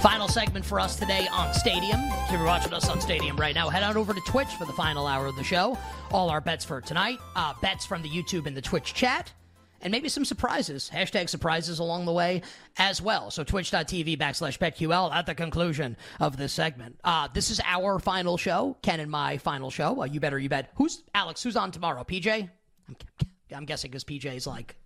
Final segment for us today on Stadium. If you're watching us on Stadium right now, head on over to Twitch for the final hour of the show. All our bets for tonight, uh, bets from the YouTube and the Twitch chat, and maybe some surprises, hashtag surprises along the way as well. So twitch.tv backslash BetQL at the conclusion of this segment. Uh, this is our final show, Ken and my final show. Uh, you better, you bet. Who's, Alex, who's on tomorrow? PJ? I'm, I'm guessing because PJ's like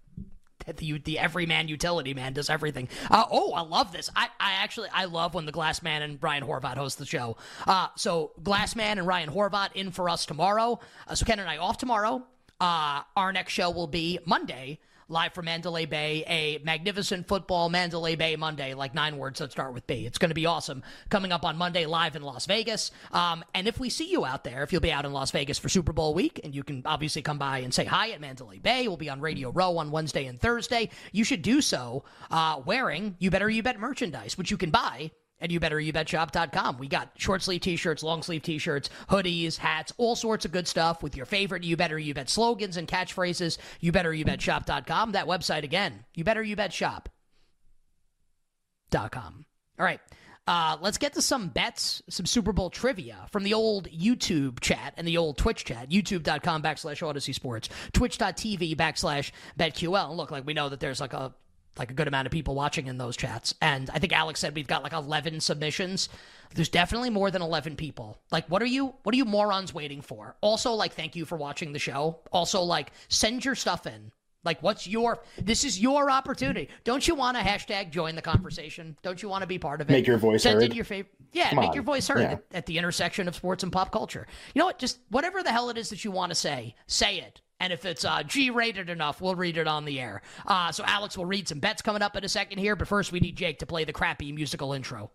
the the everyman utility man does everything. Uh, oh, I love this. I, I actually I love when the Glass Man and Ryan Horvat host the show. Uh, so Glassman and Ryan Horvat in for us tomorrow. Uh, so Ken and I off tomorrow. Uh, our next show will be Monday live from Mandalay Bay, a magnificent football Mandalay Bay Monday, like nine words that start with B. It's going to be awesome. Coming up on Monday live in Las Vegas. Um, and if we see you out there, if you'll be out in Las Vegas for Super Bowl week, and you can obviously come by and say hi at Mandalay Bay, we'll be on Radio Row on Wednesday and Thursday. You should do so uh, wearing You Better You Bet merchandise, which you can buy at youbetteryouBetShop.com. We got short sleeve t-shirts, long sleeve t-shirts, hoodies, hats, all sorts of good stuff with your favorite You Better You Bet slogans and catchphrases. YouBetterYouBetShop.com. That website again, YouBetterYouBetShop.com. All right. Uh, let's get to some bets, some Super Bowl trivia from the old YouTube chat and the old Twitch chat. YouTube.com backslash Audacy Sports, Twitch.tv backslash BetQL. look, like we know that there's like a like a good amount of people watching in those chats. And I think Alex said we've got like 11 submissions. There's definitely more than 11 people. Like what are you what are you morons waiting for? Also like thank you for watching the show. Also like send your stuff in. Like what's your this is your opportunity. Don't you want to hashtag join the conversation? Don't you want to be part of it? Make your voice Send heard. in your favorite Yeah, Come make on. your voice heard Yeah. at, at the intersection of sports and pop culture. You know what? Just whatever the hell it is that you want to say, say it. And if it's uh, G-rated enough, we'll read it on the air. Uh, so Alex will read some bets coming up in a second here, but first we need Jake to play the crappy musical intro.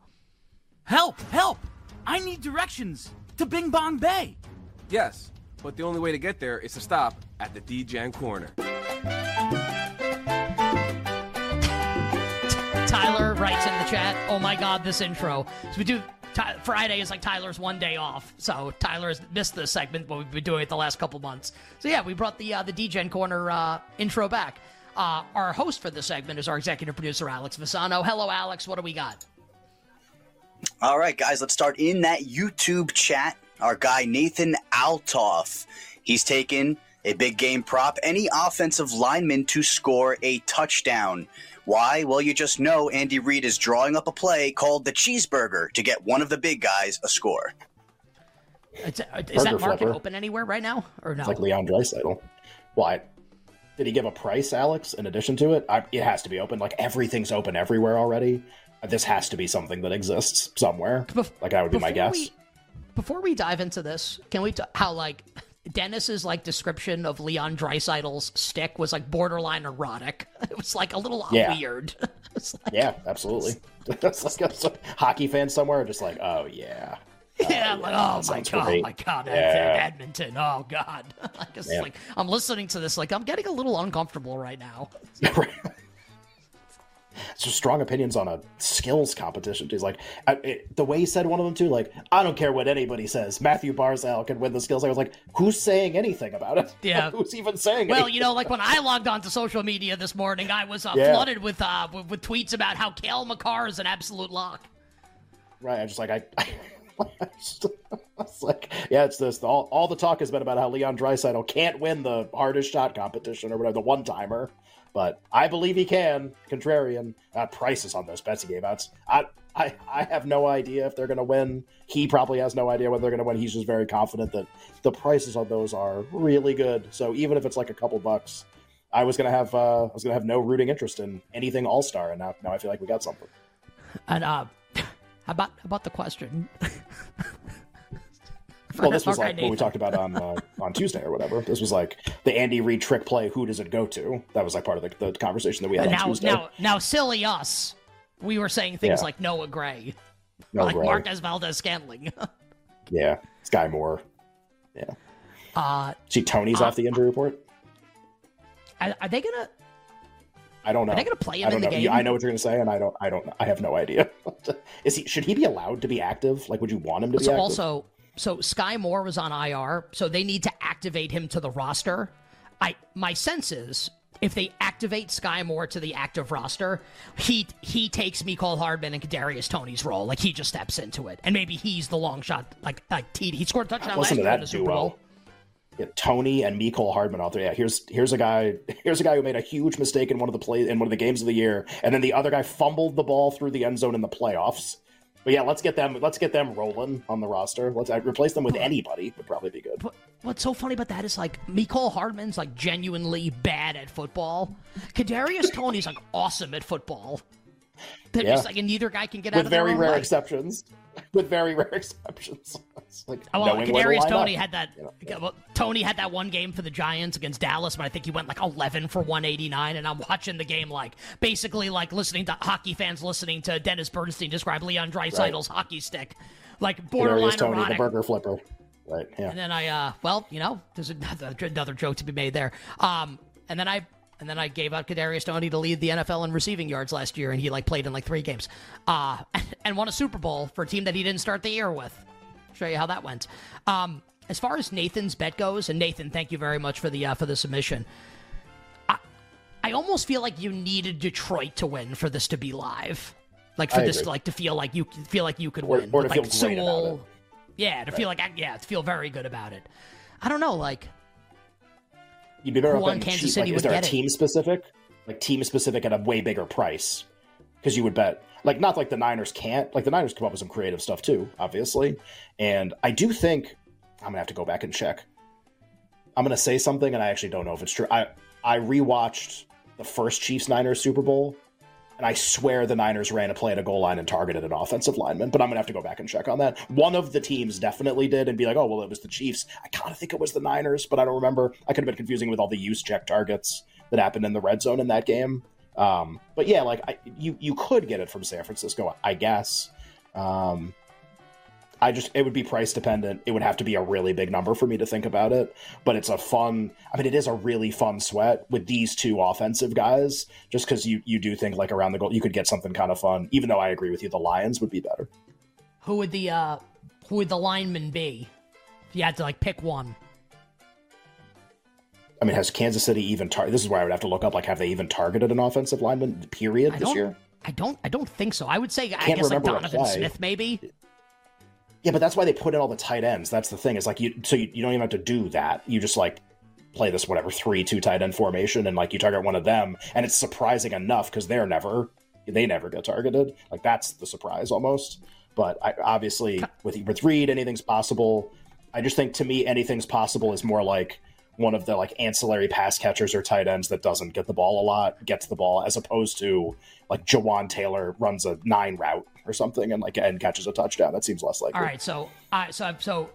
Help! Help! I need directions to Bing Bong Bay. Yes, but the only way to get there is to stop at the D-Jan Corner. Tyler writes in the chat, "Oh my God, this intro." So we do. Friday is like Tyler's one day off, so Tyler has missed this segment, but we've been doing it the last couple months. So yeah, we brought the uh, the DGen Corner uh, intro back. Uh, our host for this segment is our executive producer Alex Visano. Hello, Alex. What do we got? All right, guys, let's start in that YouTube chat. Our guy Nathan Altoff, he's taken a big game prop, any offensive lineman to score a touchdown. Why? Well, you just know Andy Reid is drawing up a play called the cheeseburger to get one of the big guys a score. It's, uh, is that market flipper. open anywhere right now, or no? It's like Leon Draisaitl. Why? Did he give a price, Alex, in addition to it? I, it has to be open. Like everything's open everywhere already. This has to be something that exists somewhere. Bef- Like that would be my guess. we- before we dive into this, can we talk how like Dennis's like description of Leon Draisaitl's stick was like borderline erotic. It was like a little Yeah. weird. Like- Yeah, absolutely. That's like some hockey fans somewhere just like, oh yeah. yeah, I'm like, oh my god, great. my god, Yeah. Edmonton, oh god. I guess Yeah. like I'm listening to this, like I'm getting a little uncomfortable right now. So strong opinions on a skills competition. He's like, I, it, the way he said one of them too, like, I don't care what anybody says. Mathew Barzal can win the skills. I was like, who's saying anything about it? Yeah. who's even saying Well, anything? you know, like when I logged onto social media this morning, I was uh, Yeah. flooded with, uh, with with tweets about how Cale Makar is an absolute lock. Right. I'm just like, I. I it's like, yeah, it's this. All, all the talk has been about how Leon Draisaitl can't win the hardest shot competition or whatever, the one timer. But I believe he can. Contrarian. Uh, prices on those bets he gave out. I, I, I have no idea if they're going to win. He probably has no idea whether they're going to win. He's just very confident that the prices on those are really good. So even if it's like a couple bucks, I was gonna have uh, I was gonna have no rooting interest in anything All Star, and now now I feel like we got something. And uh, about about the question? Well, this was like what we talked about on uh, on Tuesday or whatever. This was like the Andy Reid trick play. Who does it go to? That was like part of the, the conversation that we had on now, Tuesday. now, now, silly us. We were saying things Yeah. like Noah Gray, No, or like right. Marquez Valdes Scantling. Yeah, Sky Moore. Yeah. uh, See, Toney's Uh, off the injury report. are, are they gonna? I don't know. Are they gonna play him I don't in the know. game? You- I know what you're gonna say, and I don't. I don't. I have no idea. Is he? Should he be allowed to be active? Like, would you want him to be So active? also, so Sky Moore was on IR, so they need to activate him to the roster. I my sense is if they activate Sky Moore to the active roster, he he takes Mecole Hardman and Kadarius Toney's role. Like he just steps into it, and maybe he's the long shot. Like like TD, he scored a touchdown last to year in the Super duo. Bowl. Yeah, Toney and Mecole Hardman out there. Yeah, here's here's a guy here's a guy who made a huge mistake in one of the play in one of the games of the year, and then the other guy fumbled the ball through the end zone in the playoffs. But yeah, let's get them let's get them rolling on the roster. Let's uh, replace them with anybody would probably be good. But what's so funny about that is like Mecole Hardman's like genuinely bad at football. Kadarius Toney's like awesome at football. They're Yeah. just like, and neither guy can get out of very rare way. exceptions. With very rare exceptions. It's like Oh, well, Kadarius Toney up. had that. You know, well, Toney had that one game for the Giants against Dallas, but I think he went like 11 for 189. And I'm watching the game like basically like listening to hockey fans listening to Dennis Bernstein describe Leon Draisaitl's hockey stick, like borderline Kadarius Toney, the burger flipper. Right. Yeah. And then I, uh, well, you know, there's another, another joke to be made there. Um, and then I, and then I gave out Kadarius Toney to lead the NFL in receiving yards last year, and he like played in like three games, uh, and won a Super Bowl for a team that he didn't start the year with. Show you how that went. Um, as far as Nathan's bet goes, and Nathan, thank you very much for the uh, for the submission. I, I almost feel like you needed Detroit to win for this to be live, like for I this agree. like to feel like you feel like you could Or- win, or to feel like about Sewell, it. yeah, to feel like yeah, to feel very good about it. I don't know, like You'd be better off on Kansas cheap- City like, is there a get it? team specific? Like team specific at a way bigger price. Because you would bet like not like the Niners can't. Like the Niners come up with some creative stuff too, obviously. And I do think I'm gonna have to go back and check. I'm gonna say something and I actually don't know if it's true. I I rewatched the first Chiefs Niners Super Bowl, and I swear the Niners ran a play at a goal line and targeted an offensive lineman, but I'm gonna have to go back and check on that. One of the teams definitely did and be like, oh well, it was the Chiefs. I kind of think it was the Niners, but I don't remember. I could have been confusing with all the Juszczyk targets that happened in the red zone in that game. Um, but yeah, like I, you you could get it from San Francisco, I guess. Um, I just it would be price dependent. It would have to be a really big number for me to think about it. But it's a fun. I mean, it is a really fun sweat with these two offensive guys. Just because you you do think like around the goal, you could get something kind of fun. Even though I agree with you, the Lions would be better. who would the uh who would the lineman be? If you had to like pick one. I mean, has Kansas City even tar- This is where I would have to look up. Like, have they even targeted an offensive lineman? Period. This year. I don't I don't think so. I would say I Can't guess like remember Donovan. Smith maybe. Yeah, but that's why they put in all the tight ends. That's the thing. Is like you, so you, you don't even have to do that. You just like play this whatever three two tight end formation, and like you target one of them, and it's surprising enough because they're never they never get targeted. Like that's the surprise almost. But I, obviously with with Reid, anything's possible. I just think to me, anything's possible is more like one of the like ancillary pass catchers or tight ends that doesn't get the ball a lot gets the ball, as opposed to like Jawaan Taylor runs a nine route or something and like and catches a touchdown. That seems less likely. All right, so uh, so so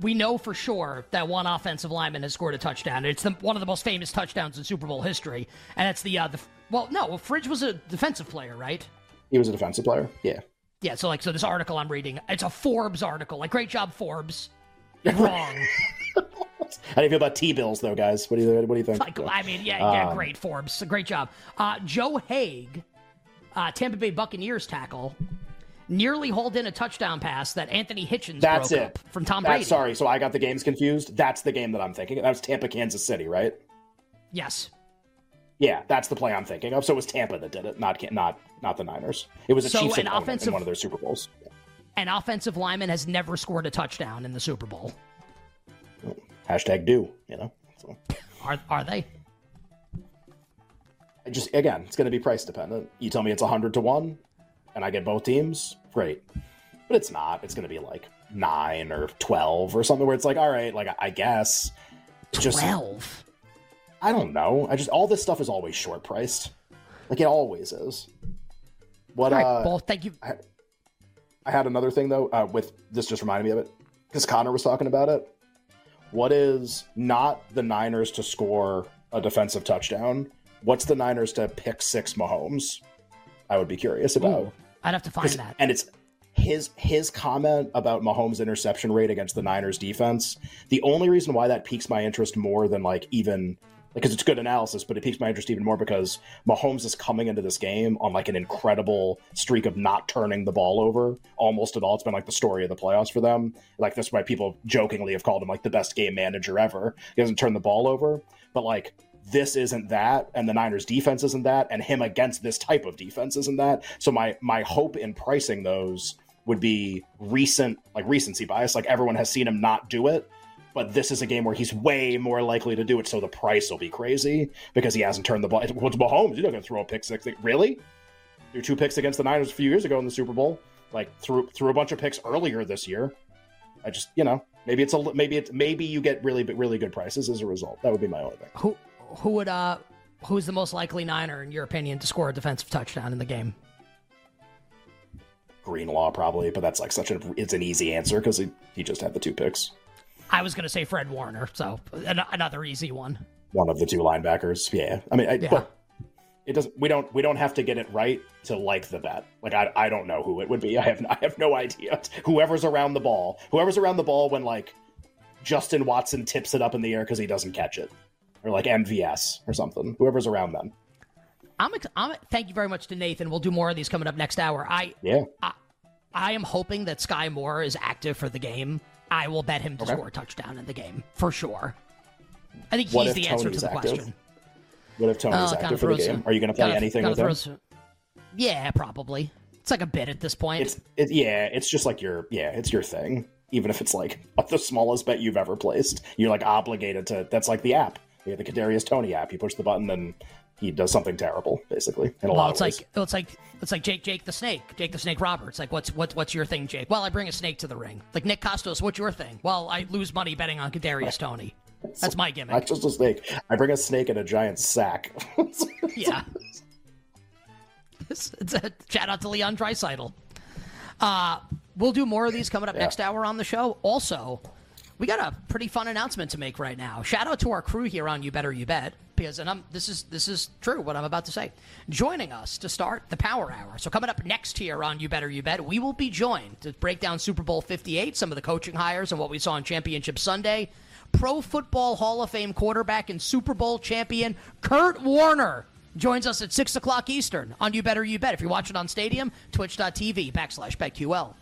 we know for sure that one offensive lineman has scored a touchdown. It's the, one of the most famous touchdowns in Super Bowl history, and it's the uh, the well, no, well, Fridge was a defensive player, right? He was a defensive player. Yeah. Yeah, so like so this article I'm reading, it's a Forbes article. Like great job Forbes. Wrong. How do you feel about T bills though, guys? What do you what do you think? Like I mean, yeah, yeah, Um, great Forbes. Great job. Uh, Joe Haeg, uh, Tampa Bay Buccaneers tackle, nearly hauled in a touchdown pass that Anthony Hitchens That's broke it. up from Tom That's Brady. sorry. So I got the games confused. That's the game that I'm thinking. That was Tampa, Kansas City, right? Yes. Yeah, that's the play I'm thinking of. So it was Tampa that did it, not not not the Niners. It was a So Chiefs an offensive- in one of their Super Bowls. An offensive lineman has never scored a touchdown in the Super Bowl. Hashtag do you know? So Are are they? I just again, it's going to be price dependent. You tell me it's hundred to one, and I get both teams, great. But it's not. It's going to be like nine or twelve or something where it's like, all right, like I- I guess. Just Twelve. I don't know. I just all this stuff is always short priced. Like it always is. What All right, uh well, thank you. I had another thing though, uh, with this just reminded me of it. Because Connor was talking about it. What is not the Niners to score a defensive touchdown? What's the Niners to pick six Mahomes? I would be curious about. Ooh, I'd have to find that. And it's his his comment about Mahomes' interception rate against the Niners defense. The only reason why that piques my interest more than like even because it's good analysis, but it piques my interest even more because Mahomes is coming into this game on like an incredible streak of not turning the ball over almost at all. It's been like the story of the playoffs for them. Like that's why people jokingly have called him like the best game manager ever. He doesn't turn the ball over, but like this isn't that, and the Niners defense isn't that, and him against this type of defense isn't that. So my my hope in pricing those would be recent, like recency bias. Like everyone has seen him not do it, but this is a game where he's way more likely to do it. So the price will be crazy because he hasn't turned the ball. What's Mahomes? You're not going to throw a pick six. Really? Your two picks against the Niners a few years ago in the Super Bowl, like threw threw a bunch of picks earlier this year. I just, you know, maybe it's a maybe it's maybe you get really really good prices as a result. That would be my only thing. Who who would uh who's the most likely Niner in your opinion to score a defensive touchdown in the game? Greenlaw probably, but that's like such a it's an easy answer because he, he just had the two picks. I was going to say Fred Warner, so an- another easy one. One of the two linebackers. Yeah, I mean, I, Yeah. but it doesn't. We don't. We don't have to get it right to like the bet. Like I, I don't know who it would be. I have. I have no idea. Whoever's around the ball. Whoever's around the ball when like Justin Watson tips it up in the air because he doesn't catch it, or like MVS or something. Whoever's around them. I'm, ex- I'm thank you very much to Nathan. We'll do more of these coming up next hour. I Yeah. I am hoping that Sky Moore is active for the game. I will bet him to Okay. score a touchdown in the game for sure. I think What he's the answer to the active? question. What if Toney's Oh, uh, active for the game? some- Are you going to play kinda- anything kinda with him? Yeah, probably. It's like a bit at this point. It's it, yeah, it's just like your yeah, it's your thing. Even if it's like the smallest bet you've ever placed, you're like obligated to. That's like the app. Have the Kadarius Toney app. You push the button and he does something terrible, basically. In a well, lot it's of ways. like it's like it's like Jake Jake the Snake, Jake the Snake Roberts. Like, what's what's what's your thing, Jake? Well, I bring a snake to the ring. Like Nick Kostos, what's your thing? Well, I lose money betting on Kadarius Toney. That's my not gimmick. just a snake. I bring a snake in a giant sack. Yeah. it's, it's a shout out to Leon Draisaitl. Uh, we'll do more of these coming up next hour on the show. Also, we got a pretty fun announcement to make right now. Shout out to our crew here on You Better You Bet because and I'm this is this is true what I'm about to say. Joining us to start the Power Hour. So coming up next here on You Better You Bet, we will be joined to break down Super Bowl 58, some of the coaching hires and what we saw on Championship Sunday. Pro Football Hall of Fame quarterback and Super Bowl champion Kurt Warner joins us at 6 o'clock Eastern on You Better You Bet. If you're watching on Stadium, twitch.tv backslash BetQL.